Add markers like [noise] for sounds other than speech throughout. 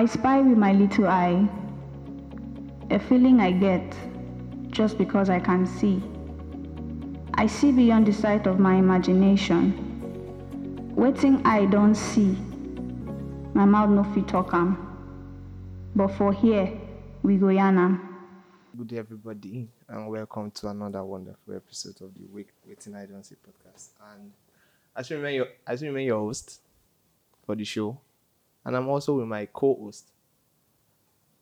I spy with my little eye a feeling I get just because I can see. I see beyond the sight of my imagination. Waiting I don't see. My mouth no fit talk am. But for here, we go yarn am. Good day, everybody, and welcome to another wonderful episode of the Wait, Waiting I Don't See podcast. And I still remain your, I still remain your host for the show, and I'm also with my co-host,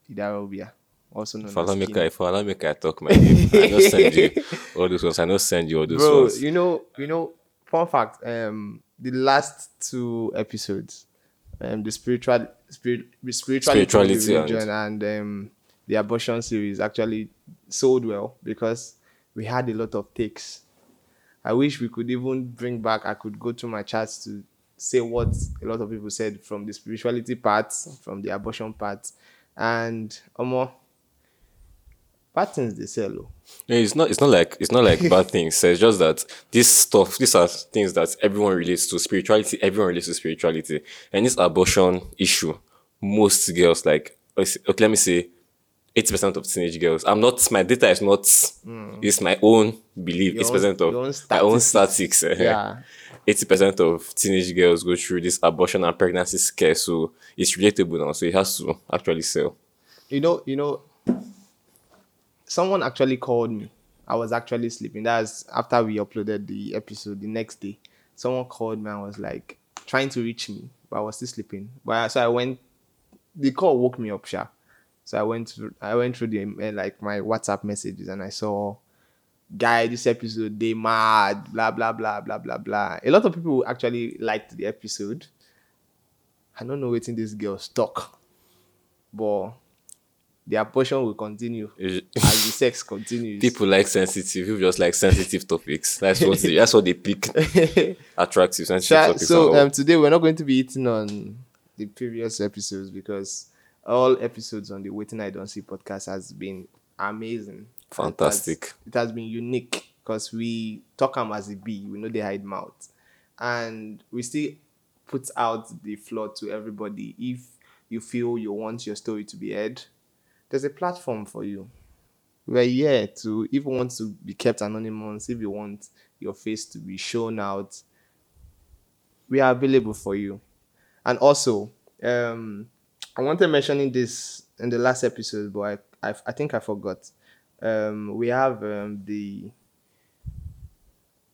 Idarobia, also known If as Skinny. if I allow me, I talk my name. I don't send you [laughs] all those ones. I don't send you all those Bro, ones. you know, you know, fun fact, um, the last two episodes, um, the spiritual, spirit, spirituality, Spirituality and- religion and um, the abortion series actually sold well because we had a lot of takes. I wish we could even bring back. I could go to my charts to say what a lot of people said from the spirituality part, from the abortion part, and um, bad things they sell. oh. No, it's not. It's not like it's not like bad things. So It's just that this stuff. These are things that everyone relates to. Spirituality. Everyone relates to spirituality. And this abortion issue, most girls like. Okay, let me say. 80% of teenage girls. I'm not, my data is not, it's my own belief. 80% own- your own of my own statistics. statistics. eh. Yeah. 80% of teenage girls go through this abortion and pregnancy scare. So it's relatable now. So it has to actually sell. you know, you know, someone actually called me. I was actually sleeping. That's after we uploaded the episode the next day. Someone called me and was like trying to reach me, but I was still sleeping. But so I went. The call woke me up, sure. So I went through. I went through the eh, like my WhatsApp messages and I saw, guy, this episode they mad, blah blah blah blah blah blah. A lot of people actually liked the episode. I don't know waiting this girl stuck, but the abortion will continue as the sex [laughs] continues. People like sensitive. People just like sensitive topics. That's what they, that's what they pick. [laughs] Attractive, sensitive so, topics. so um, today we're not going to be eating on the previous episodes because all episodes on the Waiting I Don't See podcast has been amazing. Fantastic. It has, it has been unique because we talk them as a bee. We know they hide mouth, and we still put out the floor to everybody. If you feel you want your story to be heard, there's a platform for you. We're here to if you want to be kept anonymous, if you want your face to be shown out, we are available for you. And also, um, I wanted mentioning this in the last episode, but I, I, I think I forgot. Um, we have um, the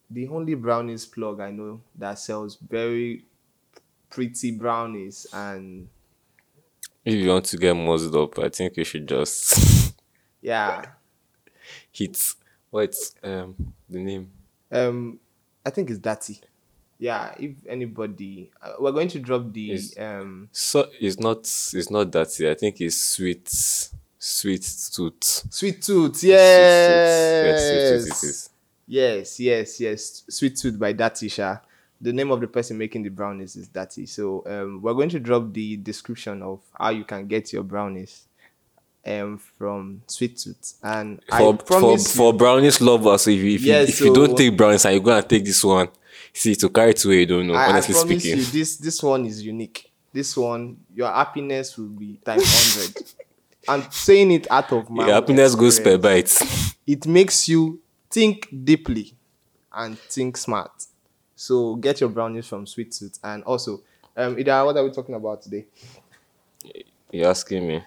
the only brownies plug I know that sells very pretty brownies and if you want to get muzzled up, I think you should just [laughs] yeah. hit what's um the name. Um, I think it's Dirty. Yeah, if anybody, uh, we're going to drop the Is- um So it's not it's not dirty. I think it's sweet sweet tooth. sweet tooth. Sweet Yes, tooth. Yes, sweet tooth it is. Yes, yes, yes. Sweet Tooth by Dati Sha. The name of the person making the brownies is Dati. So um, we're going to drop the description of how you can get your brownies um, from Sweet Tooth. And I For for, promise you, for brownies lovers, if you if, Yes, you, if you don't take brownies and you're gonna take this one, see to carry it away, you don't know. I, I honestly promise speaking. you, this this one is unique. This one, your happiness will be [laughs] times hundred. I'm saying it out of my Your happiness goes per bite. it makes you think deeply and think smart. So get your brownies from Sweet Tooth. And also, um, Ida, what are we talking about today? You're asking me.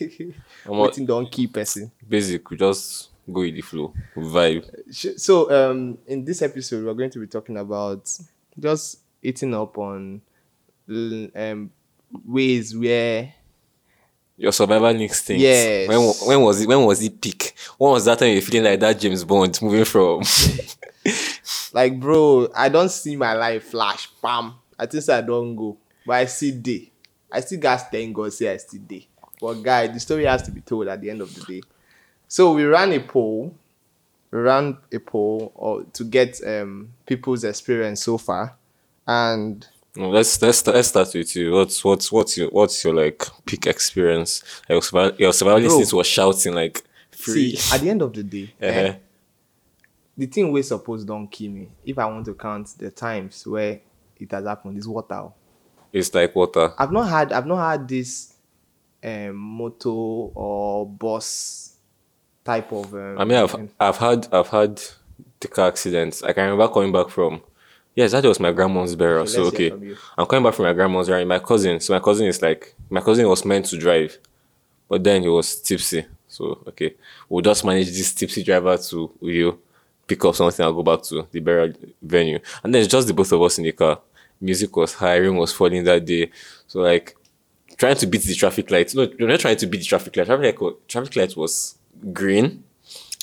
[laughs] I'm Waiting don't keep person. basic, we just go with the flow, vibe. So um, in this episode, we're going to be talking about just eating up on um ways where Your survival instincts. Yes. When when was it? When was it peak? When was that time you're feeling like that James Bond moving from? [laughs] like bro, I don't see my life flash, bam. I think I don't go, but I see day. I still got thank God say I still day. But guy, the story has to be told at the end of the day. So we ran a poll. We ran a poll or to get um people's experience so far, and No, let's let's let's start with you. What's what's what's your what's your like peak experience? Your survival your survival Bro. instincts was shouting like free. see at the end of the day, [laughs] eh, Uh-huh. the thing we suppose don't kill me. If I want to count the times where it has happened, is water. It's like water. I've not had I've not had this um, moto or bus type of. Um, I mean, I've. I've had I've had the car accidents. I can remember coming back from. Yes, that was my grandma's burial. Okay, So okay. I'm coming back from my grandma's burial. My cousin. So my cousin is like my cousin was meant to drive, but then he was tipsy. So okay, we'll just manage this tipsy driver to you pick up something. I'll go back to the burial venue, and then it's just the both of us in the car. Music was high, rain was falling that day. So like trying to beat the traffic light. No, you're not trying to beat the traffic light. Traffic light, traffic light was green.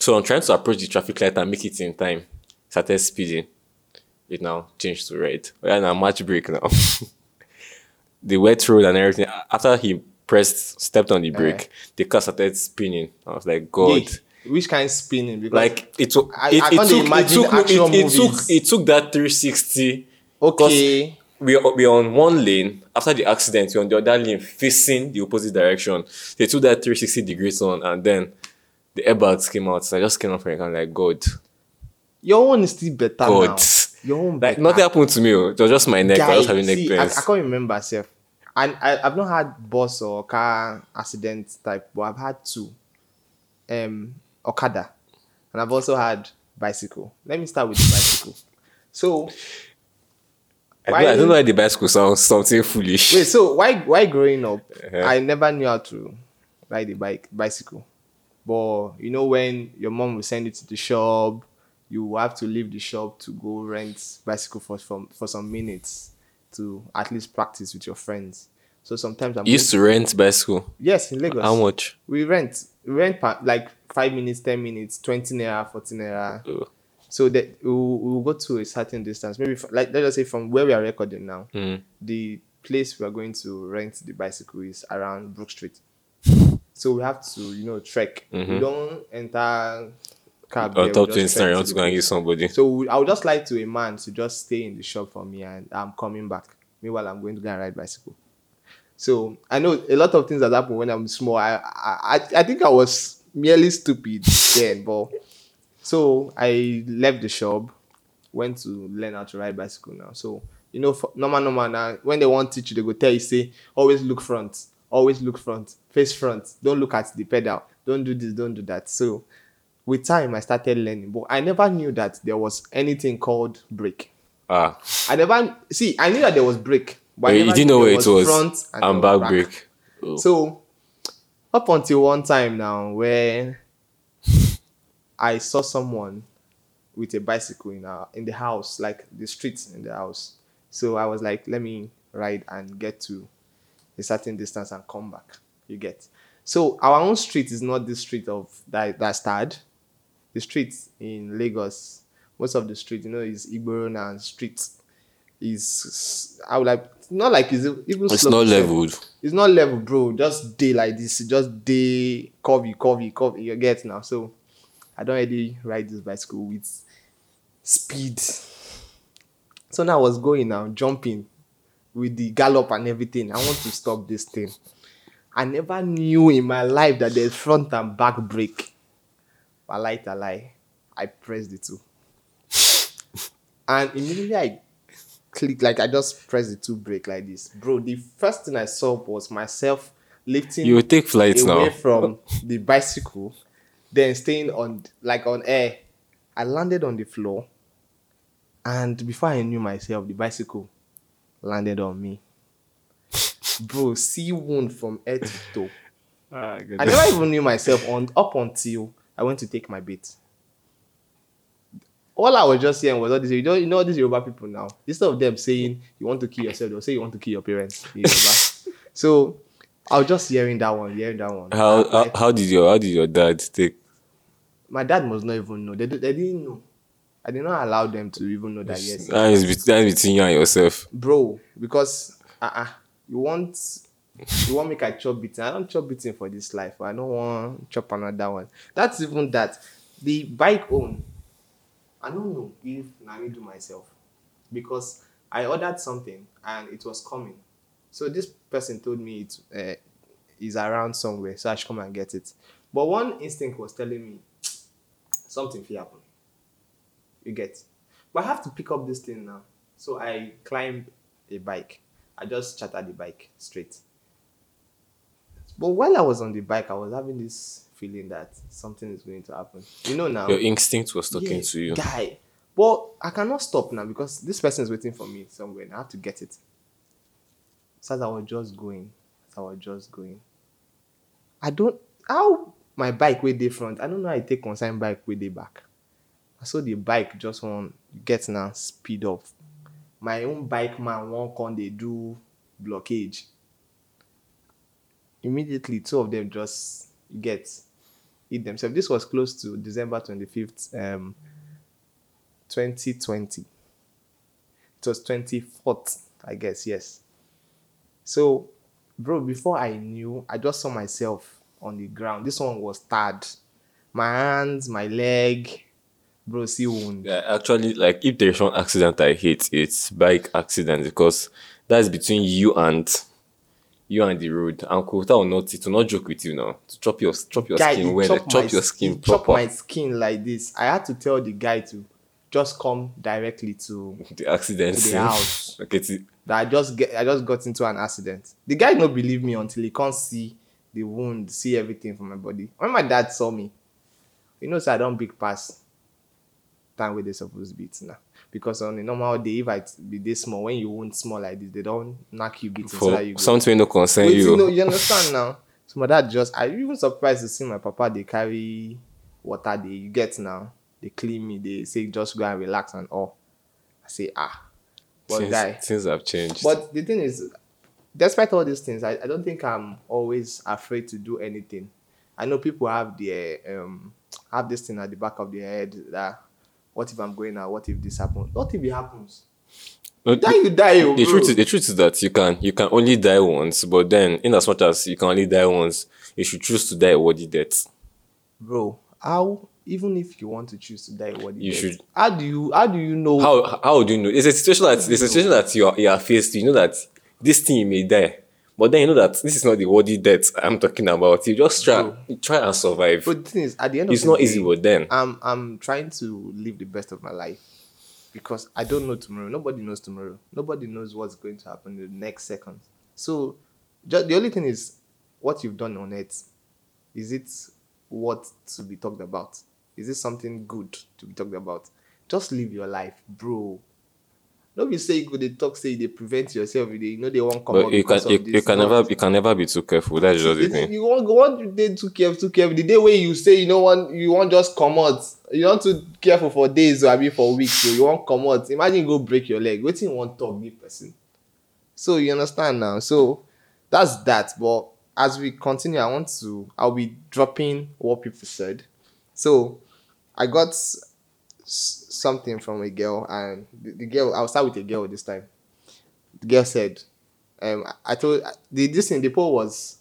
So I'm trying to approach the traffic light and make it in time. Started speeding. It now changed to red. We are now match break now. [laughs] the wet road and everything. After he pressed, stepped on the uh-huh. brake, the car started spinning. I was like, God. Yeah, which kind of spinning? Because Like it took, I- it, I it can't took, it imagine took, action it, it took, movies. it took that 360 okay, we are, we are on one lane after the accident we're on the other lane facing the opposite direction they took that 360 degrees on and then the airbags came out so i just came off and i'm like god your one is still better god now. Your own like nothing happened to me oh. it was just my neck i was having neck see, I, I pains can't remember self. And I, I've not had bus or car accident type, but I've had two. Um, Okada, and I've also had bicycle. Let me start with the bicycle. So I, why don't, I don't know why the bicycle sounds something foolish wait, so why why growing up, Uh-huh. I never knew how to ride a bike bicycle. But you know when your mom will send you to the shop, you will have to leave the shop to go rent bicycle for for, for some minutes to at least practice with your friends. So sometimes I'm used to rent bicycle yes in Lagos. how much We rent we rent per, like five minutes, ten minutes, twenty naira, forty naira. So that we will, we go to a certain distance. Maybe f- like let's say from where we are recording now, Mm. the place we are going to rent the bicycle is around Brook Street. So we have to, you know, trek. We don't enter cab. we top just 20 trek you to want to go and give somebody So I would just like to a man to just stay in the shop for me and I'm coming back. Meanwhile, I'm going to go and ride bicycle. So I know a lot of things that happen when I'm small. I I, I- think I was merely stupid then, but so I left the shop, went to learn how to ride bicycle now. So you know, for, normal normal now. When they want to teach you, they go tell you say always look front, always look front, face front. Don't look at the pedal. Don't do this. Don't do that. So with time, I started learning, but I never knew that there was anything called break. ah I never see. I knew that there was break, but I you didn't know where it was front and, and back break Oh. So up until one time now, where I saw someone with a bicycle in our, in the house, like the streets in the house. So I was like, let me ride and get to a certain distance and come back. You get. So our own street is not the street of that that started. The street in Lagos, most of the street, you know, is Igborona and street is I would like not like it's even it's not leveled It's not level, bro. Just day like this. Just day curvy, curvy, curvy. You get now. So I don't really ride this bicycle with speed. So now I was going now, jumping with the gallop and everything. I want to stop this thing. I never knew in my life that there's front and back brake. I lie, I lie. I pressed the two. And immediately I clicked, like I just pressed the two brake like this. Bro, the first thing I saw was myself lifting you take flights away now from the bicycle, then staying on like on air. I landed on the floor, and before I knew myself, the bicycle landed on me. Bro, [laughs] see wound from head to toe. Ah, I never even knew myself on up until I went to take my bait. All I was just saying was all this. You know, you know these Yoruba people now. Instead of them saying you want to kill yourself, they'll say you want to kill your parents. [laughs] so I was just hearing that one, hearing that one. how, how did your how did your dad take my dad must not even know. They, they didn't know. I did not allow them to even know that yes, that is between you and yourself bro. Because uh, uh you want you want make I chop beating. I don't chop beating for this life. I don't want chop another one. That's even that. The bike own. I don't know if I need do myself because I ordered something and it was coming. So this person told me it uh, is around somewhere, so I should come and get it. But one instinct was telling me [tsk] something will happen. You get. But I have to pick up this thing now. So I climbed a bike. I just chartered the bike straight. But while I was on the bike, I was having this feeling that something is going to happen. You know now. Your instinct was talking Yeah, to you. Guy. But I cannot stop now because this person is waiting for me somewhere and I have to get it. So as I was just going, as I was just going. I don't how my bike way dey front. I don't know how I take consign bike way dey back. I saw the bike just want get now speed up. My own bike man one con dey do blockage. Immediately, two of them just get hit themselves. This was close to December 25th, um, 2020. It was 24th, I guess, yes. So, bro, before I knew, I just saw myself on the ground. This one was tarred. My hands, my leg, bro, see wound. Yeah, actually, like if there's one accident I hate, it's bike accident because that's between you and you and the road. And Kota will not it will not joke with you now. To chop your chop your guy, skin he when chop chop your skin he chop my skin like this. I had to tell the guy to just come directly to [laughs] the accident to the house. [laughs] okay, t- that I just get I just got into an accident. The guy not believe me until he can't see the wound, see everything from my body. When my dad saw me, you know, so I don't big pass time where they supposed to beat now. Because on a normal day, if I be this small, when you wound small like this, they don't knock you beating so for that you something no concern Wait, you. you know, you understand now. [laughs] So my dad just I even surprised to see my papa they carry water they you get now. They clean me, they say just go and relax and all. I say ah. But things, guy, things have changed. but the thing is, despite all these things, I, I don't think I'm always afraid to do anything. I know people have their um have this thing at the back of their head that what if I'm going out? What if this happens? What if it happens? No, Die, you die, oh, the truth is the truth is that you can you can only die once, but then in as much as you can only die once, you should choose to die a worthy death. bro. How even if you want to choose to die, what You should- How do you how do you know? How how do you know? It's a situation that it's a situation that you are you are faced. You know that this thing you may die, but then you know that this is not the worthy death I'm talking about. You just try you try and survive. But the thing is, at the end It's of the not day, easy, but then I'm I'm trying to live the best of my life because I don't know tomorrow. Nobody knows tomorrow. Nobody knows what's going to happen in the next second. So, just the only thing is, what you've done on it, is it what to be talked about? Is it something good to be talked about? Just live your life, bro. Don't be say you go dey talk say they prevent yourself. They you know they won't come but out you can because you, of you this. can No. never you can never be too careful. That's just the You, thing. you want want you dey too careful, too careful. The day where you say you know want you want just come out, you not too careful for days or I mean for weeks. So you want come out. Imagine you go break your leg. Wetin you want talk give person? So you understand now. So that's that. But as we continue, I want to. I'll be dropping what people said. So I got something from a girl, and the, the girl. I'll start with a girl this time. The girl said, um, I- I told the this thing. The poll was,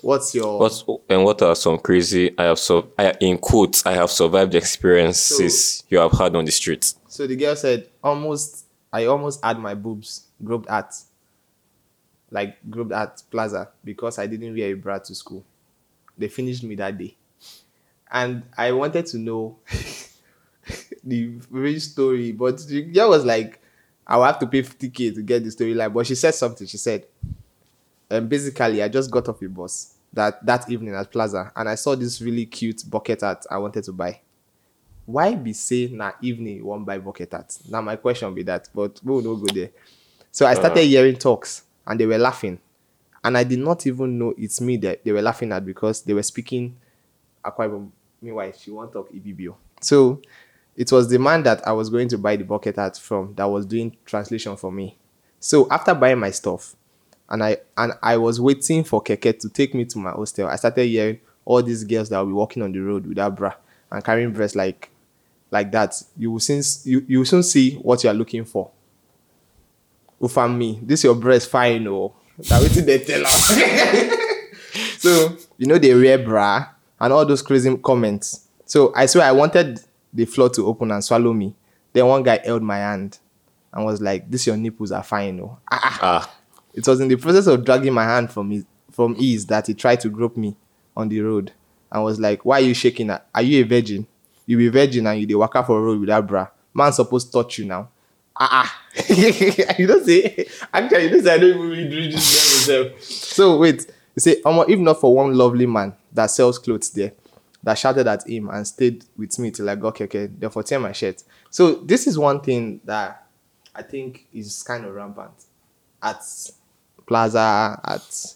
"What's your What and what are some crazy I have so I, in quotes I have survived experiences you have had on the streets. So the girl said, almost, I almost had my boobs groped at, like groped at Plaza because I didn't wear a bra to school. They finished me that day. And I wanted to know [laughs] the real story, but the girl was like, I'll have to pay 50k to get the storyline. But she said something. She said, um, basically, I just got off a bus that, that evening at Plaza and I saw this really cute bucket hat I wanted to buy. Why be say na evening you wan buy bucket hat? Now, my question be that but we no go there. So i started hearing talks and they were laughing. And i did not even know it's me that they were laughing at because they were speaking akwa ibom. Meanwhile she wan talk ibibio. So it was the man that i was going to buy the bucket hat from that was doing translation for me so after buying my stuff and I and I was waiting for Keke to take me to my hostel. I started hearing all these girls that will be walking on the road without bra and carrying breasts like like that. You will soon you, you will soon see what you are looking for. Ufam me, this your breast fine oh. That waiting they tell us. [laughs] so you know the rare bra and all those crazy comments. So I swear I wanted the floor to open and swallow me. Then one guy held my hand and was like, "This your nipples are fine oh." Ah, ah. Ah, It was in the process of dragging my hand from his, from ease that he tried to grope me on the road and was like, Why are you shaking? Are you a virgin? You be virgin and you dey waka for road without bra. Man supposed to touch you now. Ah ah. [laughs] you don't say actually you don't say I don't even read read this myself. So wait, He say, Omo, if not for one lovely man that sells clothes there, that shouted at him and stayed with me till I got keke, therefore tear my shirt. So this is one thing that I think is kind of rampant at Plaza, at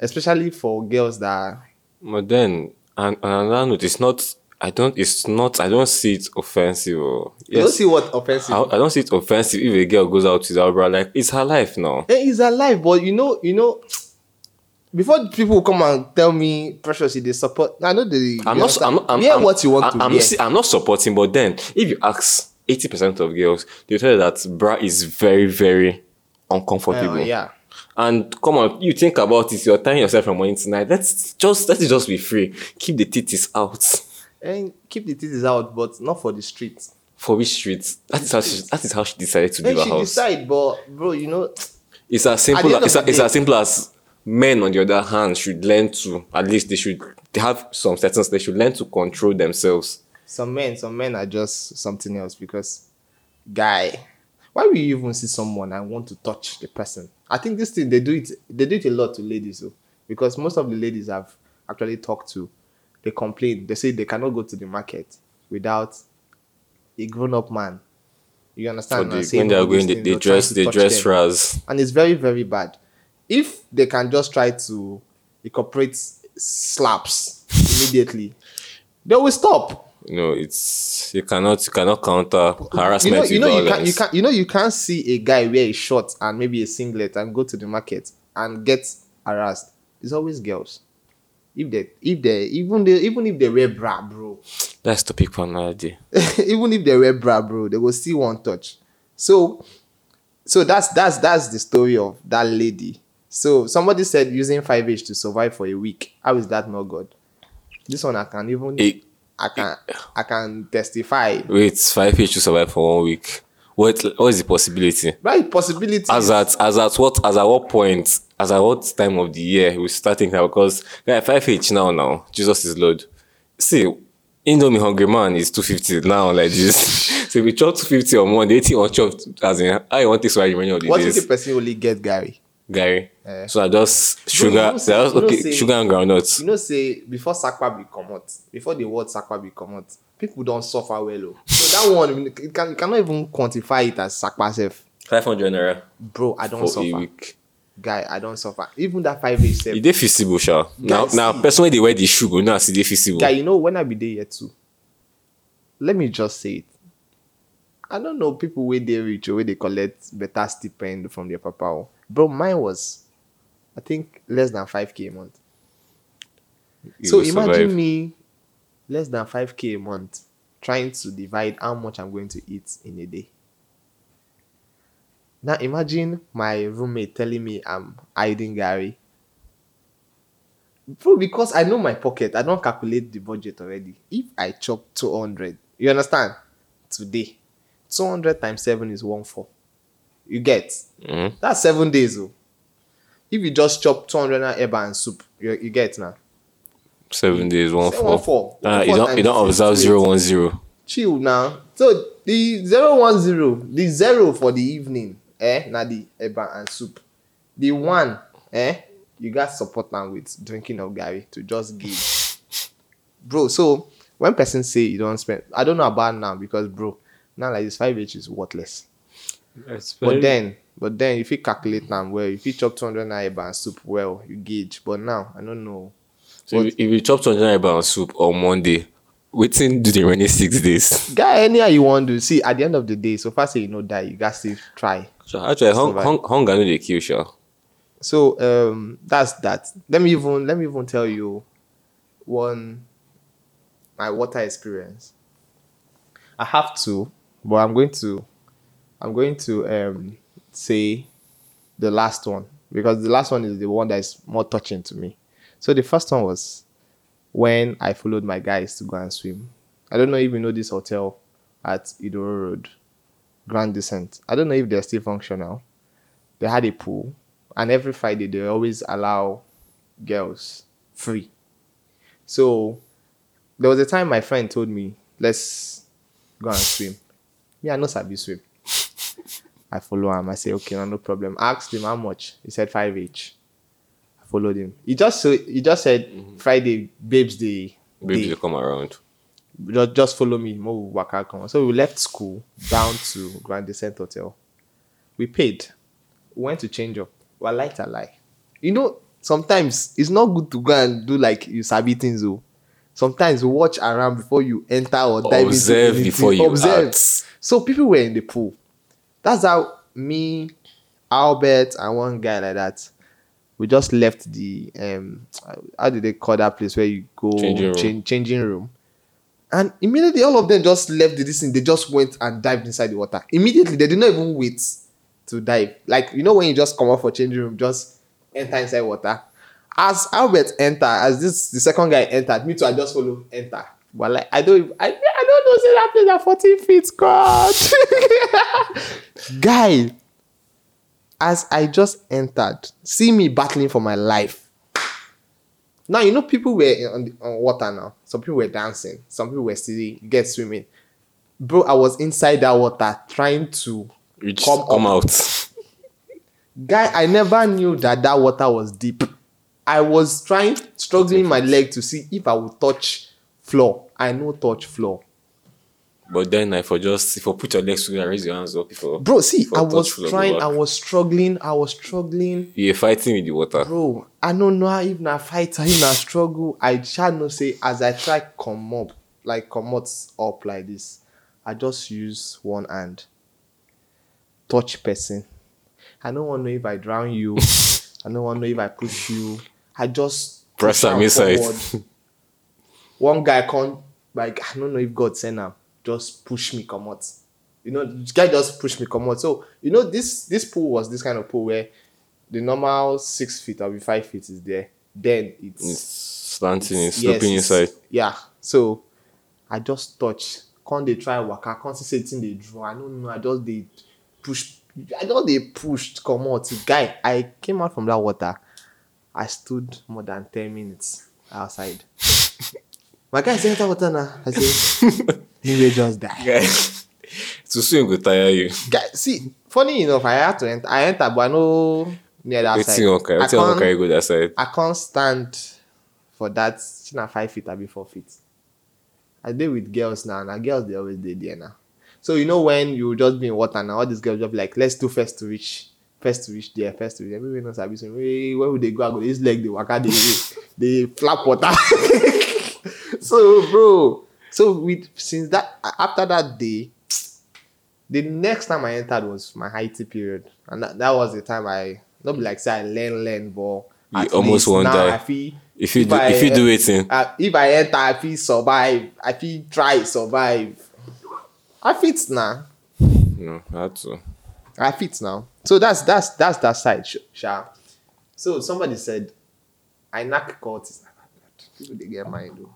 especially for girls that But then, and, another note, it's not. I don't. It's not. I don't see it offensive. Or, you don't see what offensive. I, I don't see it offensive if a girl goes out with her bro. Like it's her life now. It is her life, but you know, you know, before people come and tell me precious, they support. I know they. I'm not. I'm? I'm, I'm, what you want I'm, to I'm, hear. I'm not supporting, but then if you ask eighty percent of girls, they tell you that bra is very, very uncomfortable. Eh, yeah. And come on, you think about it. You're tying yourself from morning to night. Let's just let it just be free. Keep the titties out. And keep the titties out, but not for the streets. For which streets? That is how she. That is how she decided to leave her she house. decide, but bro, you know, It's as simple. It's, a, it's day- as simple as men, on the other hand, should learn to at least they should they have some settings. They should learn to control themselves. some men, some men are just something else because, guy, why will you even see someone and want to touch the person? I think this thing they do it. They do it a lot to ladies, though, because most of the ladies I've actually talked to, they complain. They say they cannot go to the market without a grown-up man. You So understand? they, saying when they are going, they, they dress they dress ras. and it's very very bad if they can just try to incorporate slaps immediately they will stop You know, it's you cannot you cannot counter you harassment know you know you can you can you know you can't see a guy wear a short and maybe a singlet and go to the market and get harassed it's always girls if they if they even they even if they wear bra bro That's topic for another day. [laughs] even if they wear bra, bro, they will still want touch. So, so that's that's that's the story of that lady. So somebody said using 5H to survive for a week. How is that not good? This one I can even Eh, I can I can testify. Wait, five H to survive for one week. What what is the possibility? Right, possibility. As at as at what as at what point as at what time of the year we start thinking because yeah, five H now now Jesus is Lord. See, Indomie hungry man is two fifty now like this. [laughs] so if we chop two fifty on Monday, eighty on chop as in you want this why remaining of the what if days. the person only get Gary? Gary. Eh. So I just sugar, you know say- they just- you know okay, say- sugar and groundnuts. You know, say before sakwa be come out, before the word sakwa be come out, people don't suffer well. Oh. So that one you can you cannot even quantify it as Sakpa self. Five hundred naira Bro, I don't suffer. week. Guy, I don't suffer. Even that 5H self. E dey feasible, sha. Now, now, see. person wey dey wear the sugar. Now, know as e feasible. Guy, you know when I be there yet too. Let me just say it. I don't know people where they rich or where they collect better stipend from their papa. oh. Bro, mine was, I think, less than 5k a month. You so imagine survive. me, less than 5k a month, trying to divide how much I'm going to eat in a day. Now imagine my roommate telling me I'm hiding garri. Bro, because I know my pocket, I don't calculate the budget already. If I chop 200, you understand? Today, 200 times 7 is 1 4. You get? Mhm. That's 7 days. Oh. If you just chop 200 naira eba and soup, you, you get now. Seven days, one Say four. one four. Ah, One you four don't you don't observe zero one zero. chill now. So the zero one zero, the zero for the evening, eh? Now the eba and soup. The one, eh? You got support them with drinking of garri to just give. Bro, so when person say you don't spend, I don't know about now because bro, now like this 5H is worthless. But then, but then if you calculate now well, if you chop 200 naira eba and soup well, you gauge. But now I don't know. so if, if you chop two hundred naira soup on Monday, wetin do the remaining six days? Guy, anyhow you want to see at the end of the day, so far say you know die, you got to try. So actually, hung, Survive. hung, hunger no dey kill, sha. So um that's that. Let me even let me even tell you one my water experience. I have two, but I'm going to I'm going to um say the last one because the last one is the one that is more touching to me. So the first one was when I followed my guys to go and swim. I don't know if you know this hotel at Idoro Road, Grand Descent. I don't know if they're still functional. They had a pool, and every Friday they always allow girls free. So there was a time my friend told me, "Let's go and swim." Me, I know Sabi swim. I follow him. I say, "Okay, no, no problem." I asked him how much. He said five each. I followed him. He just so he just said mhm. Friday, babes day. Babes day. come around. just, just follow me. Mo waka come. So we left school down to Grand Descent Hotel. We paid. We went to change up. Well, light a lie. You know, sometimes it's not good to go and do like you sabi things though. Sometimes watch around before you enter or dive Observe into anything. before you Observe. act. So people were in the pool. That's how me, Albert, and one guy like that. We just left the um how did they call that place where you go Changing room. change, changing room. And immediately all of them just left the this thing. They just went and dived inside the water. Immediately they did not even wait to dive. Like you know when you just come out for changing room, just enter inside water. As Albert enter, as this the second guy entered, me too. I just follow enter. But like I don't, I, I don't know. Say that place at fourteen feet, God. [laughs] guy, as I just entered, see me battling for my life. Now you know people were in- on, the, on water now. Some people were dancing. Some people were still get swimming. Bro, I was inside that water trying to You just Come come, up. out. Guy, I never knew that that water was deep. I was trying, struggling my leg to see if I would touch floor. I no touch floor. But then I for just if you put your legs together, raise your hands up before. Bro, see, I was trying, I was struggling, I was struggling. You're fighting with the water. Bro, I don't know how if na fight if na struggle. I shall not say as I try come up, like come out up like this, I just use one hand. Touch person. I don't want to know if I drown you. [laughs] I don't want to know if I push you. I just Press am am One guy come like I don't know if God send am just push me come out. You know, this guy just push me come out. So you know this this pool was this kind of pool where the normal six feet or five feet is there. Then it's, It's slanting, it's yes, sloping it's- inside. Yeah. So I just touch. Can't they try i Can't see something they draw. I don't know. I just they push. I just they pushed come out. Guy, I came out from that water. I stood more than ten minutes outside. [laughs] My guy said enter water now. I said, [laughs] he will just die. Guy, to swim go tire you. Guy, see, funny enough, I had to enter. I enter, but I know near that side. Carry? I can't- carry go that side? I can't stand for that. She na five feet, I be four feet. I deal with girls now, and girls they always dey there now. So you know when you just be in water now, all these girls just be like, let's do first to reach, first to reach there, first to reach there. Maybe no sabi swim. Wey where would they go? I go this leg they waka they they [laughs] flap water. [laughs] so bro, so with since that after that day, the next time I entered was my IT period, and that, that was the time I not be like say I learn learn, but You almost won't die. Feel If you if do, I, if you do uh, it in, uh, if I enter, I feel survive. I feel try survive. I fit now. no, I had. I fit now. So that's that's that's that side, sh- sha. So somebody said, I knock cultist. People they get mind though.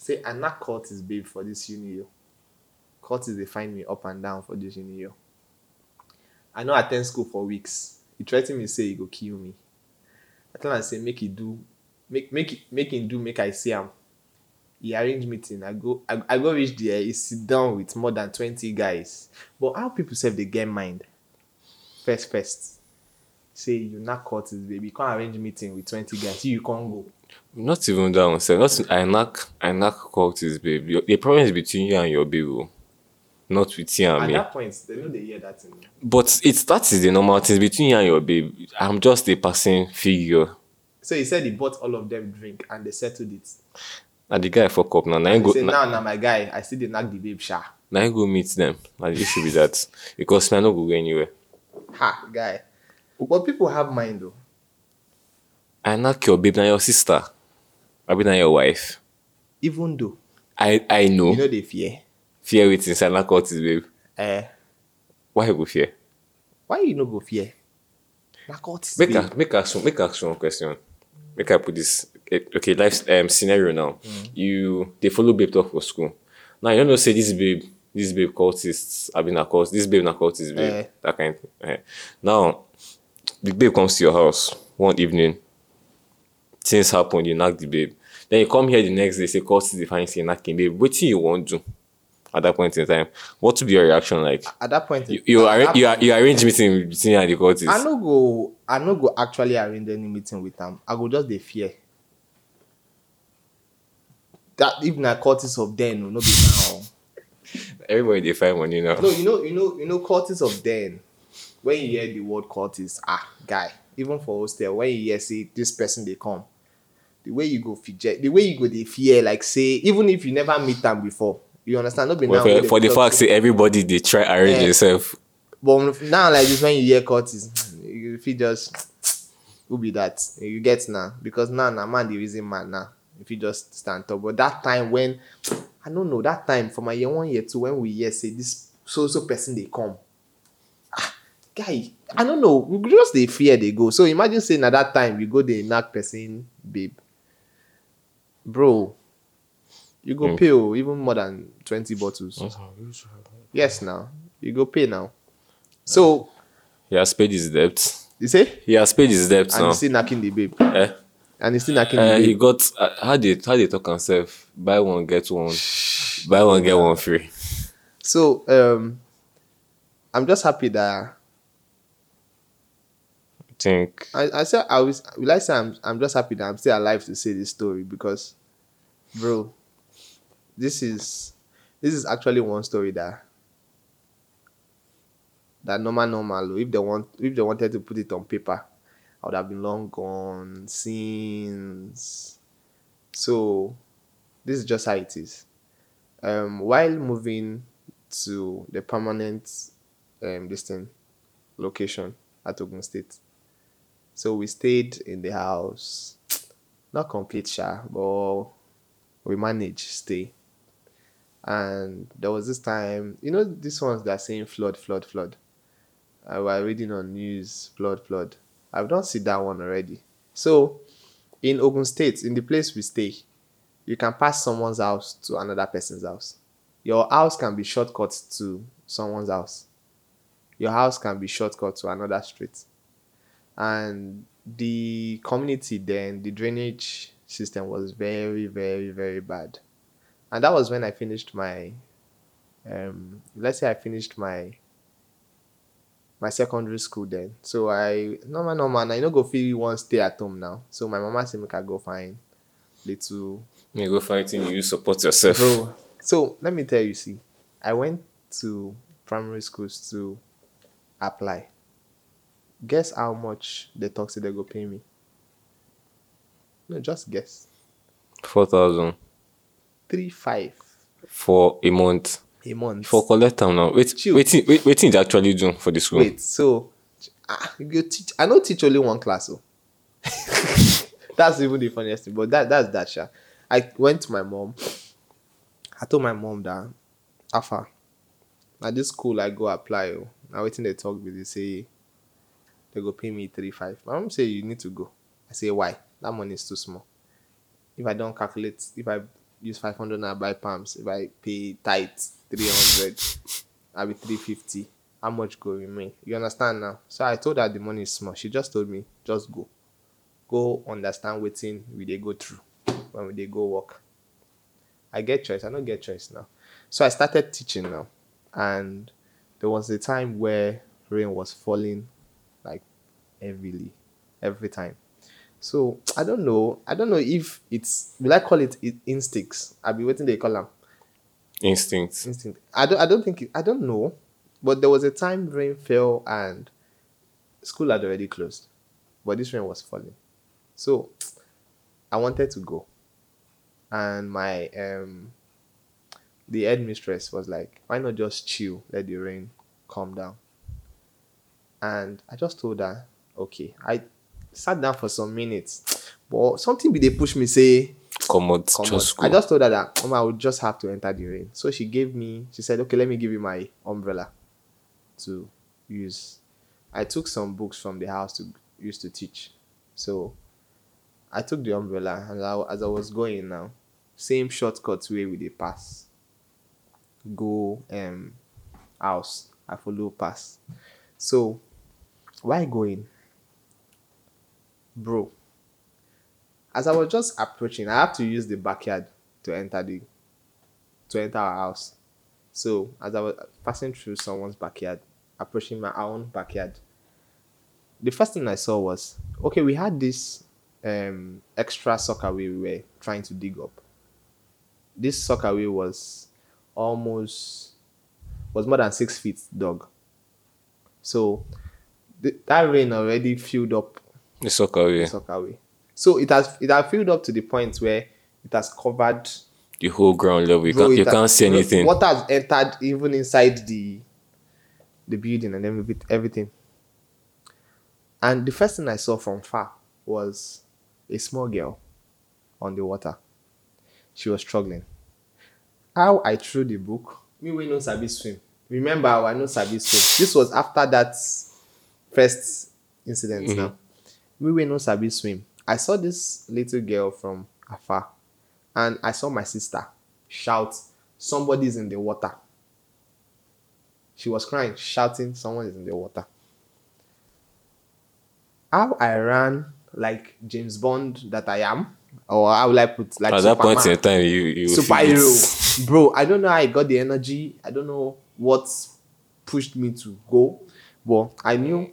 Say I knock Curtis babe for this uni. yo. Curtis they find me up and down for this uni. yo. I know attend school for weeks. He threatened me say he go kill me. I tell him say make he do, make make make him do make I see him. He arrange meeting. I go I, I go reach there. He sit down with more than twenty guys. But how people say they get mind? First, first. Say you not Curtis, baby. You can't arrange meeting with 20 guys. You can't go. Not even that one. Sir. Not I knock I knock cultist, babe. Your, the problem is between you and your babe, oh. not with you and At me. that point, they know they hear that thing. But it's that is the normal thing between you and your babe. I'm just a passing figure. So he said he bought all of them drink and they settled it. And the guy fuck up now. Now He go said, now, now, my guy, I see they knock the babe sha. now I go meet them. And the should be that because I no go go anywhere. Ha, guy. But people have mind though. I knock your babe, now your sister. I be now your wife. Even though, I I know. you know they fear. fear waiting, say I knock cultist, babe. Eh, Why you go fear? why you no go fear? His Make babe. a make ask make ask one question. Make I put this eh, okay life um scenario now. You they follow babe talk for school. Now you don't know say this babe this babe cultist I been a cult this babe na cultist babe Eh. that kind. eh. Now the babe comes to your house one evening. Things happen, you knock the babe. Then you come here the next day, say cultist define say knocking babe. What you want do? at that point in time, what would be your reaction like? At that point, You you, arra- you, you arrange meeting between you and the cultists. I no go I no go actually arrange any meeting with am. I go just dey fear. That if na cultists of then, no be now. [laughs] Everybody they find money now. No, you know, you know, you know, cultists of then. When you hear the word cultist, ah, guy, even for hostel, when you hear say this person they come, the way you go fidget, the way you go they fear, like say, even if you never meet them before, you understand? No be Well, now for, for the fact say everybody they try arrange Yeah. themselves. But now like this, when you hear cultist, [tsk] you feel just [tsk] who be that? You get now because now na man the reason man now. If you just stand up, but that time when [tsk] I don't know that time for my year one year two when we hear say this so so person they come, ah, guy I don't know we just they fear they go. So imagine saying at that time you go they knock person babe, bro. You go Mm. pay oh, even more than twenty bottles. Yes, now you go pay now. So He has paid his debt. you say, He has paid his debt and now. he's still knocking the babe, Eh? and he's still knocking Uh, the he got uh, how they how they talk himself. Buy one get one. Buy one get one free. So um, I'm just happy that I think I, I said I was. Will I say I'm? I'm just happy that I'm still alive to say this story because, bro, this is this is actually one story that that normal normal. oh, If they want, if they wanted to put it on paper, I would have been long gone since. So, this is just how it is. Um, while moving to the permanent um thing location at Ogun State. So we stayed in the house, not complete sha, but we managed stay. And there was this time, you know, these ones that are saying flood, flood, flood. Uh, I was reading on news, flood, flood. I've not seen that one already. So in Ogun State, in the place we stay, you can pass someone's house to another person's house. Your house can be shortcut to someone's house. Your house can be shortcut to another street and the community then the drainage system was very very very bad. And that was when i finished my um let's say i finished my my secondary school then. So i normal normal i no go feel one stay at home now. So my mama say make i go find little. You go fighting you support yourself. bro so let me tell you see i went to primary schools to apply. Guess how much they talk say they go pay me no just guess Four thousand three five for a month. a month For collect time now. Wait, Chill. waiting, wait, waiting. They actually do for the school. wait so ah, you teach i don't teach only one class oh [laughs] that's even the funniest thing but that that's that sha i went to my mom i told my mom that alpha na this school i go apply oh na wetin dey talk be dey say they go pay me three five my mom say you need to go i say why that money is too small. If i don't calculate if i use five hundred I buy palms. If i pay three hundred I'll be three fifty. How much go remain? You understand now? So i told her the money is small. She just told me just go. Go understand wetin we dey go through when dey go work. I get choice. I no get choice now. So i started teaching now. And there was a time where rain was falling like heavily every time so i don't know i don't know if it's will i call it instincts I'll be waiting they call am Instinct. instinct. I don't. I don't think. It, I don't know, but there was a time rain fell and school had already closed, but this rain was falling, so I wanted to go, and my um the headmistress was like, "Why not just chill, let the rain calm down?" And I just told her, "Okay." I sat down for some minutes, but something be they push me say Come out, come just out. I just told her that Mama, I would just have to enter the rain. So she gave me, she said, okay, let me give you my umbrella to use. I took some books from the house to use to teach. So I took the umbrella and I, as I was going now, same shortcut way with the pass. Go um house. I follow pass. So why going? Bro, as I was just approaching, I have to use the backyard to enter the to enter our house. So as I was passing through someone's backyard, approaching my own backyard, the first thing I saw was okay, we had this um extra soccer we were trying to dig up. This soccer was almost was more than six feet dog. So the, that rain already filled up The soccer soccer So it has it has filled up to the point where it has covered The whole ground level. You can't you has- can't see anything. Water has entered even inside the the building and everything everything. And the first thing I saw from far was a small girl on the water. She was struggling. How I threw the book, me we no sabi swim. Remember, I no sabi swim. This was after that first incident mm-hmm. now. Me we no sabi swim. I saw this little girl from afar and I saw my sister shout, Somebody's in the water. She was crying, shouting, Someone is in the water. How I ran like James Bond that I am, or how will I put like At that point in Superman time, you you superhero. [laughs] Bro, I don't know how I got the energy. I don't know what pushed me to go, but I knew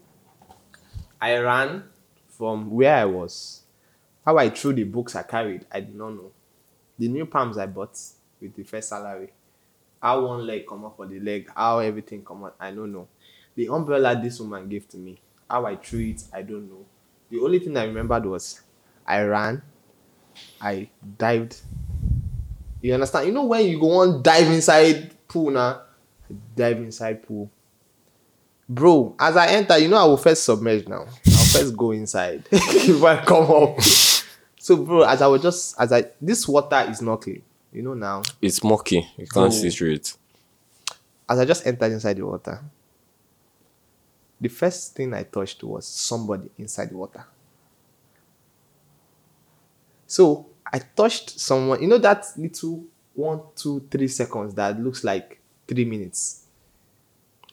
I ran from where I was. How I threw the books I carried, I did not know. The new palms I bought with the first salary, how one leg come up for the leg, how everything come out, I don't know. The umbrella this woman gave to me, how I threw it, I don't know. The only thing I remembered was I ran, I dived you understand? You know when you go on dive inside pool now, dive inside pool. Bro, as I enter, you know I will first submerge now. First go inside [laughs] before I come up. So, bro, as I was just as I this water is not clean. You know now. It's murky. You can't Bro. see through it. As I just entered inside the water, the first thing I touched was somebody inside the water. So I touched someone, you know that little one, two, three seconds that looks like three minutes,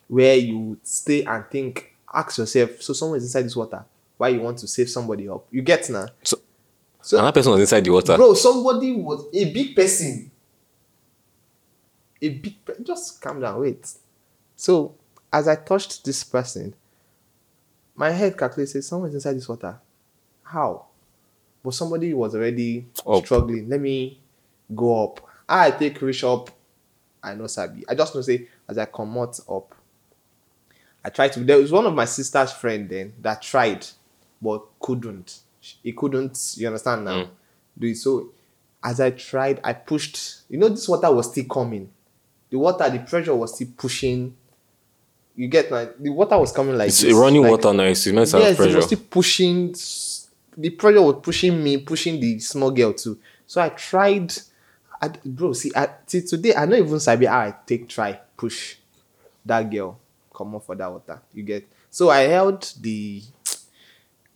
where you stay and think, ask yourself, so someone is inside this water, why you want to save somebody up? You get now? So, So- another person was inside the water. Bro, somebody was a big person. A big pe- just calm down, wait. So as I touched this person, my head calculated someone's inside this water. How? But somebody was already Up. struggling. Let me go up. Ah, I take reach up. I know Sabi. I just know say as I come out up. I tried to. There was one of my sister's friend then that tried, but couldn't. He couldn't. You understand now? Mm. Do it. So as I tried, I pushed. You know, this water was still coming. The water, the pressure was still pushing. You get like the water was coming like It's this, running like- water now. It's meant to have yes, it was still pushing. The pressure was pushing me, pushing the small girl too. So I tried. I, bro, see, I, till today I don't even sabi how I take try push that girl come off for that water. You get. So I held the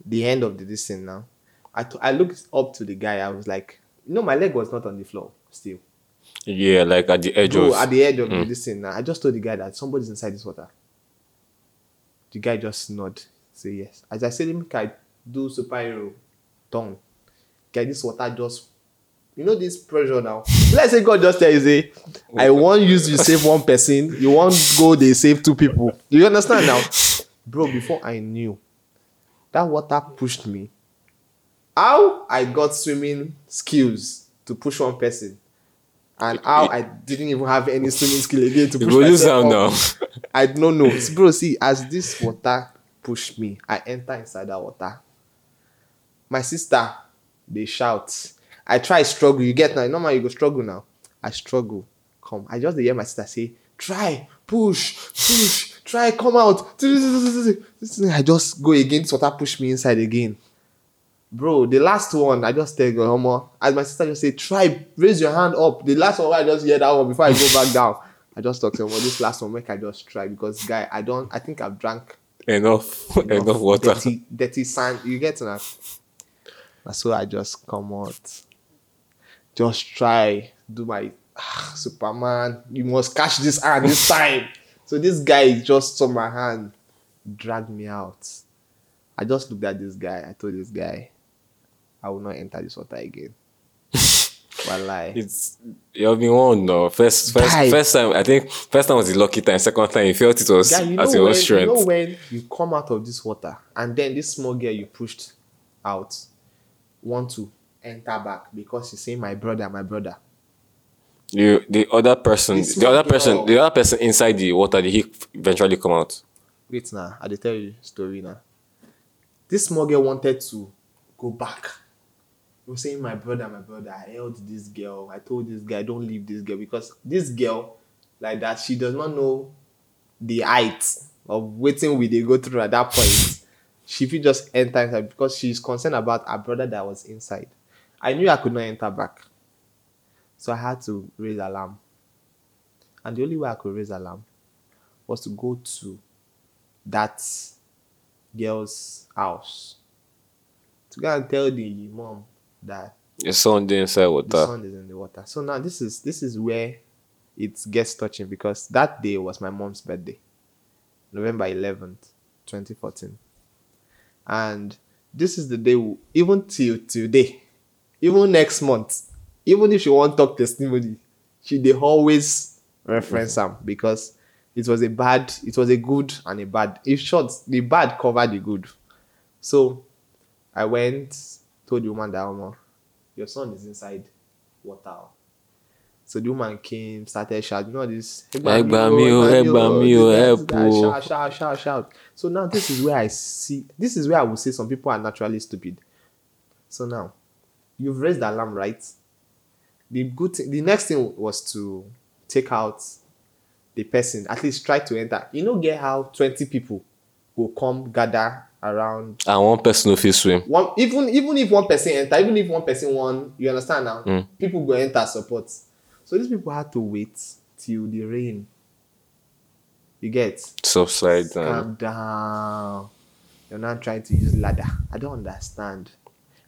the end of the this thing now. I t- I looked up to the guy. I was like, no, my leg was not on the floor still. yeah, like at the edge Bro, of. at the edge of the this thing now. I just told the guy that somebody's inside this water. The guy just nod, say yes. As I said, him, I do superhero turn. Get this water just, you know, this pressure now. Let's say God just tell you, say, I want you to save one person. You want go, they save two people. You understand now, [laughs] bro? Before I knew, that water pushed me. How I got swimming skills to push one person, and how I didn't even have any swimming skill again to push use myself up. now. I [laughs] don't know. Bro, see, as this water pushed me, I enter inside that water. My sister, they shout. I try struggle. You get now. Normal, you go struggle now. I struggle. Come. I just hear my sister say, try, push, push, try, come out. I just go again. This water push me inside again. Bro, the last one, I just tell go homo. As my sister just say, try, raise your hand up. The last one, I just hear that one before I go back down. I just talk to him, well, this last one, make I just try because guy, I don't, I think I've drank enough, enough water. dirty, dirty sand. You get that? So I just come out, just try, do my ah, Superman. You must catch this hand this time. So this guy just saw my hand, dragged me out. I just looked at this guy. I told this guy, I will not enter this water again. [laughs] Wallahi. It's you have been one no. First first Guy. first time I think first time was the lucky time. Second time you felt it was Guy, you know, at when, your own you know when you come out of this water and then this small girl you pushed out want to enter back because she's saying my brother, my brother. You the other person This the other person girl. the other person inside the water did he eventually come out? Wait now, I tell you story now. This small girl wanted to go back. He was saying, My brother, my brother, I held this girl. I told this guy, don't leave this girl because this girl, like that, she does not know the height of waiting we they go through at that point. she fit just enter inside because she's concerned about her brother that was inside. I knew I could not enter back. So I had to raise alarm. And the only way I could raise alarm was to go to that girl's house to go and tell the mom that Your son did inside the water. son is in the water. So now this is this is where it gets touching because that day was my mom's birthday, November eleventh, twenty fourteen, and this is the day we- even till today, even next month, even if she won't talk testimony, she they always reference mm-hmm. am because it was a bad, it was a good and a bad. In short, the bad covered the good. So I went, told the woman that Omo, your son is inside water. So the woman came, started shouting, you know this. Mí o, mí o, help o." Shout, shout, shout, shout. So now this is where I see, this is where I would say some people are naturally stupid. So now, you've raised the alarm, right? The good thing, the next thing was to take out the person, at least try to enter. You know, get how 20 people will come gather around And one person will fit swim. one even even if one person enter even if one person won you understand now Mm. people go enter support so these people had to wait till the rain you get Subside down. calm down you're not trying to use ladder i don't understand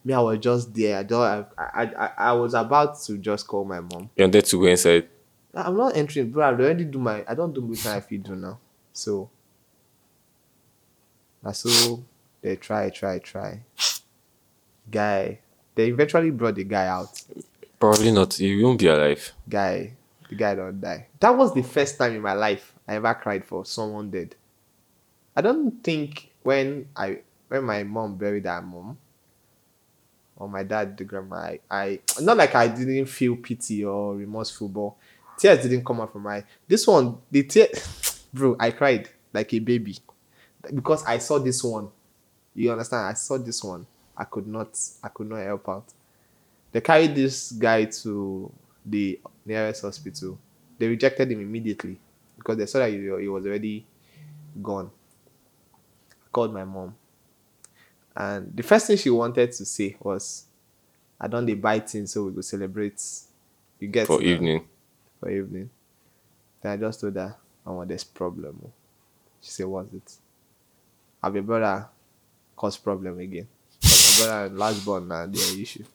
me i was just there. I don't i i, I, was about to just call my mom. You wanted to go inside. i'm not entering bro. I already do my i don't do which i feel do now. So so they try try try. Guy they eventually brought the guy out. Probably not. He won't be alive. guy the guy don't die. That was the first time in my life i ever cried for someone dead. I don't think when i when my mom buried her mom or my dad the grandma i, I [tsk] not like i didn't feel pity or remorseful but tears didn't come out from my this one the tear [tsk] bro i cried like a baby because i saw this one you understand i saw this one i could not i could not help out they carried this guy to the nearest hospital. They rejected him immediately because they saw that he, he was already gone. I called my mom. And the first thing she wanted to say was, I don't they buy things so we go celebrate. You get For now, evening. For evening. Then I just told her, I want this problem. oh." She said, What's it? Have your brother cause problem again. my brother and last born now their issue.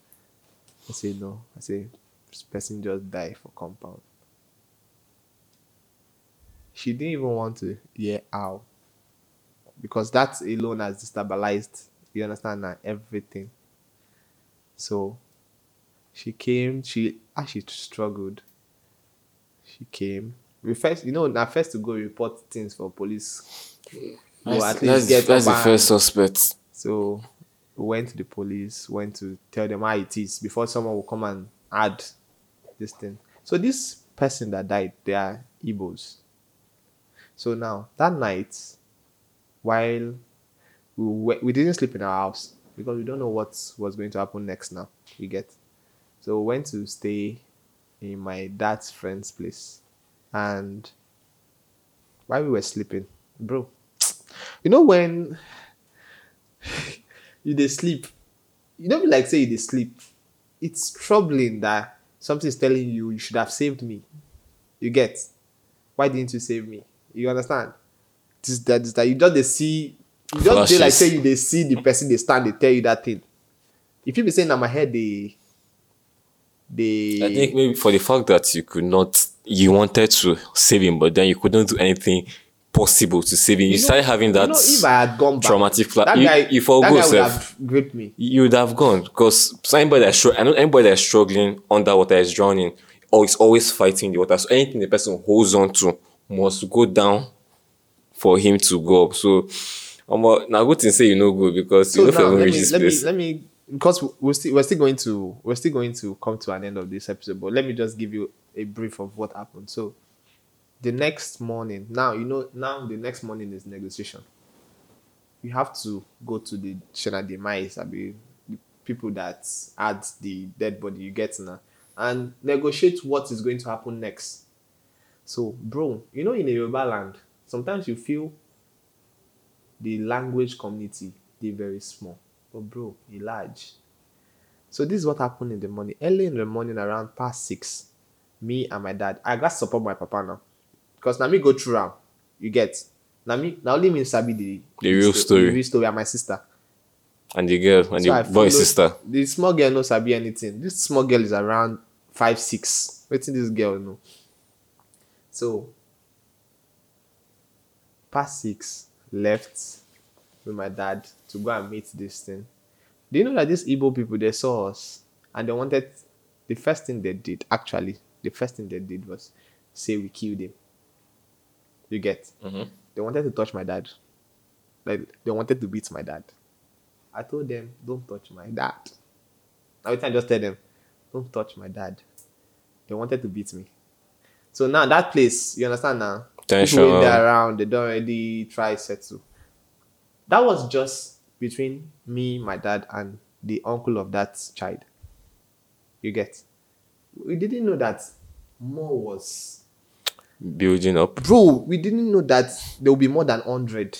I say no. I say this person just die for compound. She didn't even want to hear how. Because that alone has destabilized, you understand now, everything. So she came, she ah, actually struggled. She came. We first, you know, now first to go report things for police. Go at least that's get that's the first suspect. so we went to the police, went to tell them how it is before someone will come and add this thing. So this person that died, they are Igbos. So now that night, while we we, didn't sleep in our house because we don't know what was going to happen next. Now you get. So we went to stay in my dad's friend's place, and while we were sleeping, bro, [tsk] you know when [laughs] you dey sleep you be like say you dey sleep it's troubling that something's telling you you should have saved me you get why didn't you save me you understand this that that you just dey see you just dey like say you dey see the person dey stand dey tell you that thing if you be saying na my head dey dey I think maybe for the fact that you could not, you wanted to save him, but then you couldn't do anything possible to save him. You, know- started having that you know, if I had gone back, traumatic fla- that you- guy, you that guy would have raped me. you would have gone because anybody that's I know anybody that's struggling underwater is drowning or is always fighting the water. So anything the person holds on to must go down for him to go up. So um, now good thing say you know good because So you know if now you let me, let me let me because we're still we're still going to we're still going to come to an end of this episode, but let me just give you a brief of what happened. So the next morning, now you know now the next morning is negotiation. You have to go to the Shana demise, I mean the people that had the dead body, you get now, and negotiate what is going to happen next. So, bro, you know, in a Yoruba land, sometimes you feel the language community they very small. But bro e large. So this is what happened in the morning. Early in the morning around past six me and my dad i gats support my papa now. Because now me go through am. You get? Now me now only me sabi the The real story. the real story and my sister. And the girl and so I the boy sister. the small girl no sabi anything. This small girl is around five six. Wetin this girl know? So past six left with my dad to go and meet this thing do you know that these Igbo people they saw us and they wanted the first thing they did actually the first thing they did was say we killed him you get mm-hmm. they wanted to touch my dad like they wanted to beat my dad I told them, don't touch my dad. Every time I just tell them, don't touch my dad. They wanted to beat me. So now that place, you understand now? Tension. There around, they don't really try settle. That was just between me, my dad, and the uncle of that child. You get? We didn't know that more was Building up. bro, we didn't know that there will be more than 100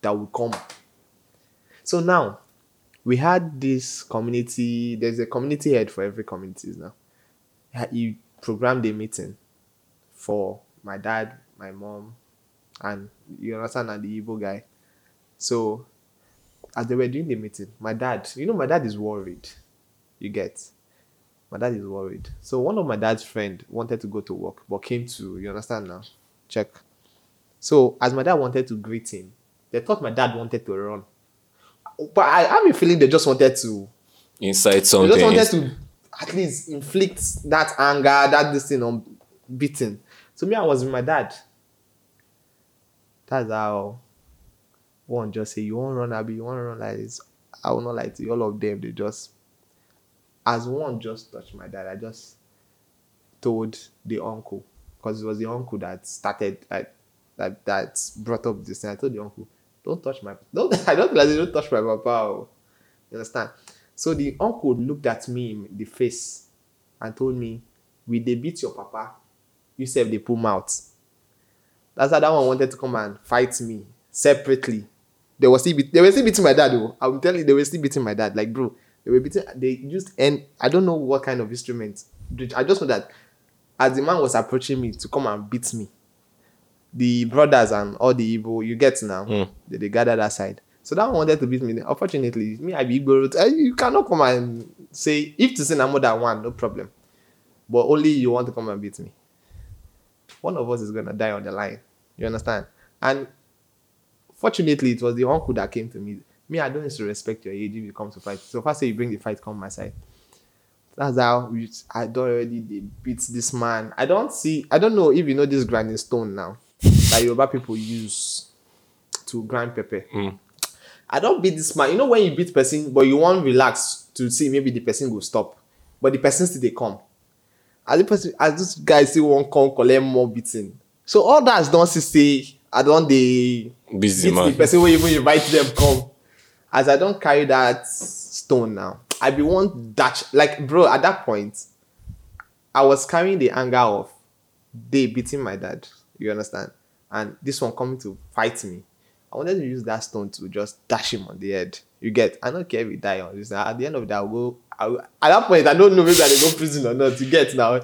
that will come. So now, we had this community, there's a community head for every community now. He programmed a meeting for my dad, my mom, and you understand, and the evil guy. So, as they were doing the meeting, my dad, you know, my dad is worried. You get? My dad is worried. So one of my dad's friend wanted to go to work, but came to you understand now. Check. So as my dad wanted to greet him, they thought my dad wanted to run. But I have a feeling they just wanted to Inside something. they just wanted to at least inflict that anger, that this thing on beating. So me, I was with my dad. That's how one just say, You want to run, Abby, you want run like this. I will not lie to you. All of them, they just as one just touched my dad, I just told the uncle. Because it was the uncle that started like that that brought up this thing. I told the uncle, don't touch my don't [laughs] I don't like don't touch my papa. oh." You understand? So the uncle looked at me in the face and told me, Will they beat your papa? You said they pull mouth. That's how that one wanted to come and fight me separately. They were still beat, they were still beating my dad though. I'm telling you, they were still beating my dad. Like, bro, they were beating they used and I don't know what kind of instrument. I just know that as the man was approaching me to come and beat me, the brothers and all the Igbo, you get now, they, they gathered aside. So that one wanted to beat me. Unfortunately, me, I be Igbo. eh, You cannot come and say, if to say I'm more than one, no problem. But only you want to come and beat me. One of us is going to die on the line. You understand? And fortunately, it was the uncle that came to me. Me, I don't need to respect your age if you come to fight. So far, say you bring the fight, come my side. That's how we, I don't already beat this man. I don't see, I don't know if you know this grinding stone now that Yoruba people use to grind pepper. Mm. I don't beat this man. You know when you beat person, but you want relax to see maybe the person will stop, but the person still they come. As the person, as this guy still won't come collect more beating. So all that don't see say I don't they Busy beat the person when even invite them come. As I don't carry that stone now, I be one dash like bro. At that point, I was carrying the anger of they beating my dad. You understand? And this one coming to fight me. I wanted to use that stone to just dash him on the head. You get? I don't care if he die on this. At the end of that, I'll go. At that point, I don't know maybe I go prison or not. You get now?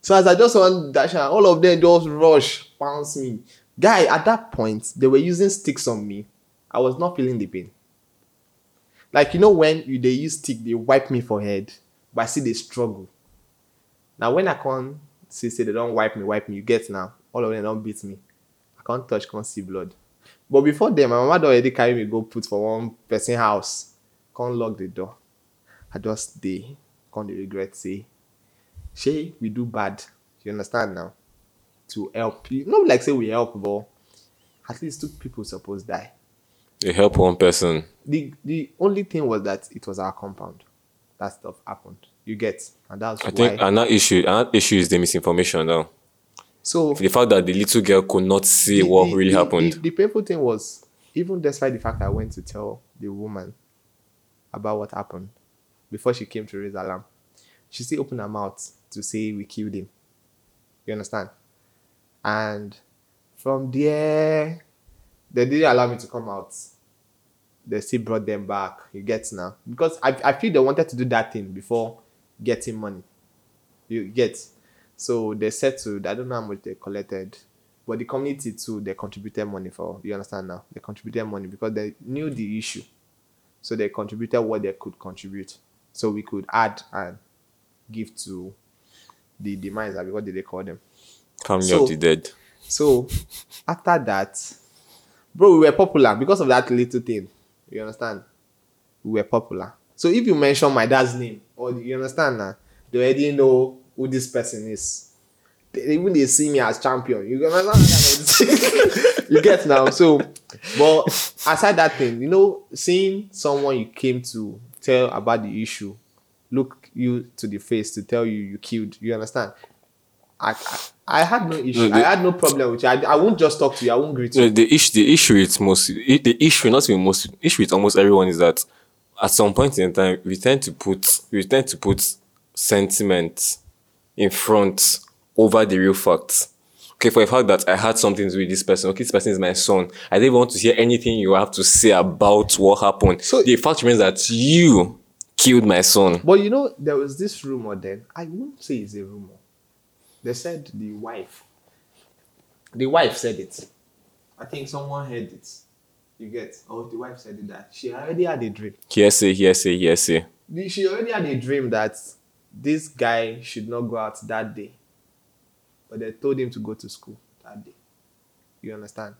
So as I just want dash, all of them just rush, bounce me. Guy, at that point, they were using sticks on me. I was not feeling the pain. Like you know when you they use stick, they wipe me for head, but I see they struggle. Now when I can't see say they don't wipe me, wipe me, you get now. All of them don't beat me. I can't touch, can't see blood. But before then, my mama already carry me go put for one person house. Can't lock the door. I just dey, can't dey regret say, shey we do bad. You understand now? To help you, not like say we help, but at least two people suppose die. You help one person. The the only thing was that it was our compound. That stuff happened. You get, and that's I why. I think another issue another issue is the misinformation now. so The fact that the little girl could not see the- what the- really the- happened. The, the painful thing was, even despite the fact I went to tell the woman about what happened before she came to raise alarm, she still opened her mouth to say we killed him. You understand? And from there, they didn't allow me to come out. They still brought them back. You get now? Because I, I feel they wanted to do that thing before getting money. You get? So they settled. I don't know how much they collected. But the community too, they contributed money for. You understand now? They contributed money because they knew the issue. So they contributed what they could contribute. So we could add and give to the demise. What did they call them? Family so- of the dead. So after that, bro, we were popular because of that little thing. You understand? We were popular. So if you mention my dad's name, or you understand now, they already know who this person is. They, even they see me as champion. You understand? [laughs] you get now. So, but aside that thing, you know, seeing someone you came to tell about the issue, look you to the face to tell you you killed. You understand? I, I, I had no issue. No, I had no problem with you. I, I won't just talk to you. I won't greet you. No, the issue, the issue with most, the issue, not even most, issue with almost everyone is that at some point in time, we tend to put, we tend to put sentiment in front over the real facts. Okay, for a fact that I had something to do with this person. Okay, this person is my son. I don't want to hear anything you have to say about what happened. So- the fact remains that you killed my son. But you know, there was this rumor then. I won't say it's a rumor. They said the wife. The wife said it. I think someone heard it. You get? Oh, the wife said it that she already had a dream. Hearsay, hearsay, hearsay. The- She already had a dream that this guy should not go out that day. But they told him to go to school that day. You understand?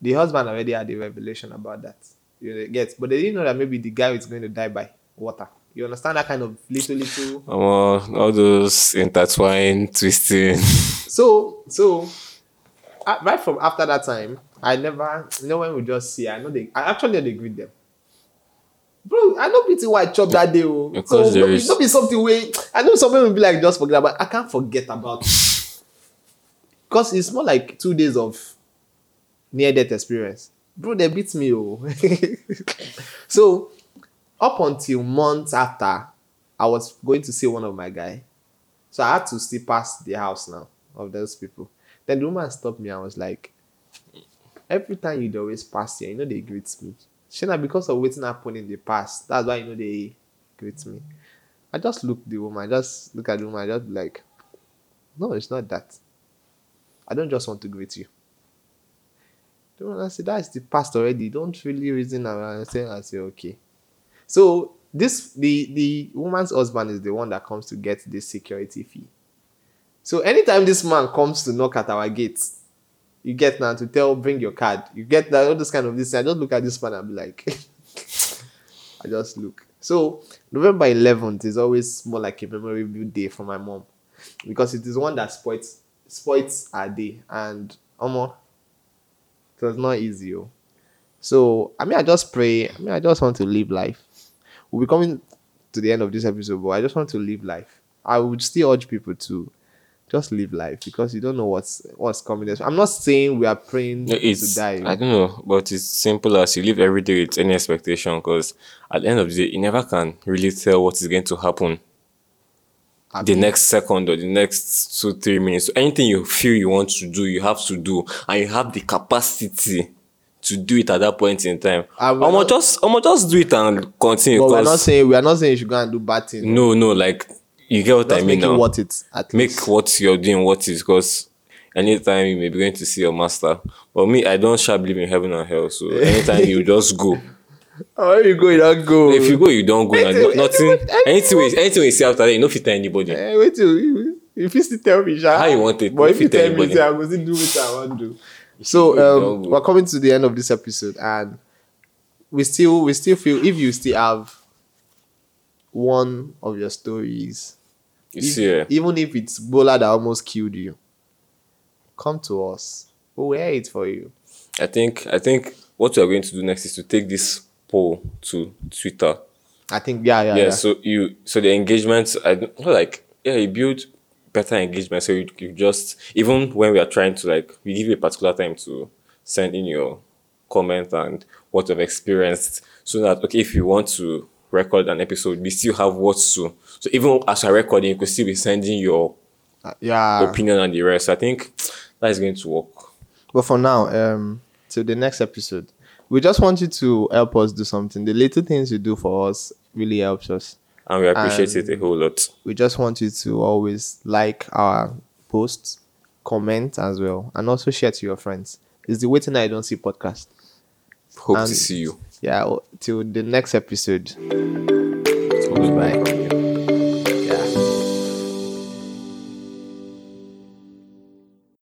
The husband already had a revelation about that. You get? But they didn't know that maybe the guy is going to die by water. You understand that kind of little little Um, all those intertwined, twisting. [laughs] So, so uh, right from after that time, I never, you know, when we just see, I know they, I actually they greet them. Bro, I know pretty white chop that day. Oh. So, no be- is. no be something way. I know something will be like just forget about. I can't forget about. Because it's more like two days of near death experience. Bro, they beat me. Oh. [laughs] so, up until months after, I was going to see one of my guy. So I had to still pass the house now of those people. Then the woman stopped me and was like, Every time you'd always pass here, you know they greet me. She Shana, because of waiting happened in the past, that's why you know they greet me. I just looked the woman, I just look at the woman, I just like, No, it's not that. I don't just want to greet you. The I said, That's the past already. Don't really reason around and say I say okay. So this the the woman's husband is the one that comes to get this security fee. So anytime this man comes to knock at our gates, you get now to tell bring your card. You get that all this kind of this. I just look at this man and be like, [laughs] I just look. So November 11th is always more like a memorable day for my mom because it is one that spoils spoils our day and almost it was not easy. Oh. So I mean, I just pray. I mean, I just want to live life. We'll be coming to the end of this episode, but I just want to live life. I would still urge people to just live life because you don't know what's what's coming. next. I'm not saying we are praying No, to it's die. I don't know, but it's simple as you live every day with any expectation because at the end of the day, you never can really tell what is going to happen the next second or the next two three minutes. Anything you feel you want to do, you have to do, and you have the capacity to do it at that point in time. And Omo, not- just Omo, just do it and continue. but we're not 'cause- saying we are not saying you should go and do bad things. no, no, like you get what just I mean make it now. worth it. At make least. what you're doing what is because anytime you may be going to see your master. But me, I don't shall believe in heaven or hell. So anytime [laughs] you just go. Oh, you go, you don't go. If you go, you don't go. Wait no- nothing. anyone- Anything. Anything we see after that, you know, fit tell anybody. Eh, wait till you, if you still tell me, sha. How you want it? But if you tell me, anybody. say I go still do what I want to do. So um, we're coming to the end of this episode, and we still we still feel if you still have one of your stories, You if- see, eh, even if it's Bola that almost killed you, come to us. We'll hear it for you. I think I think what we are going to do next is to take this poll to Twitter. I think yeah, yeah, yeah, yeah. so you so the engagement i like yeah you build better engagement so you, you just even when we are trying to like we give you a particular time to send in your comment and what you've experienced so that okay if you want to record an episode we still have what to so even as you're recording you could still be sending your Uh, yeah. opinion and the rest i think that is going to work But for now, um, till the next episode, we just want you to help us do something. The little things you do for us really helps us. and we appreciate it a whole lot We just want you to always like our posts, comment as well, and also share to your friends. It's the waiting I don't see podcast. hope And- to see you Yeah, till the next episode. goodbye Bye.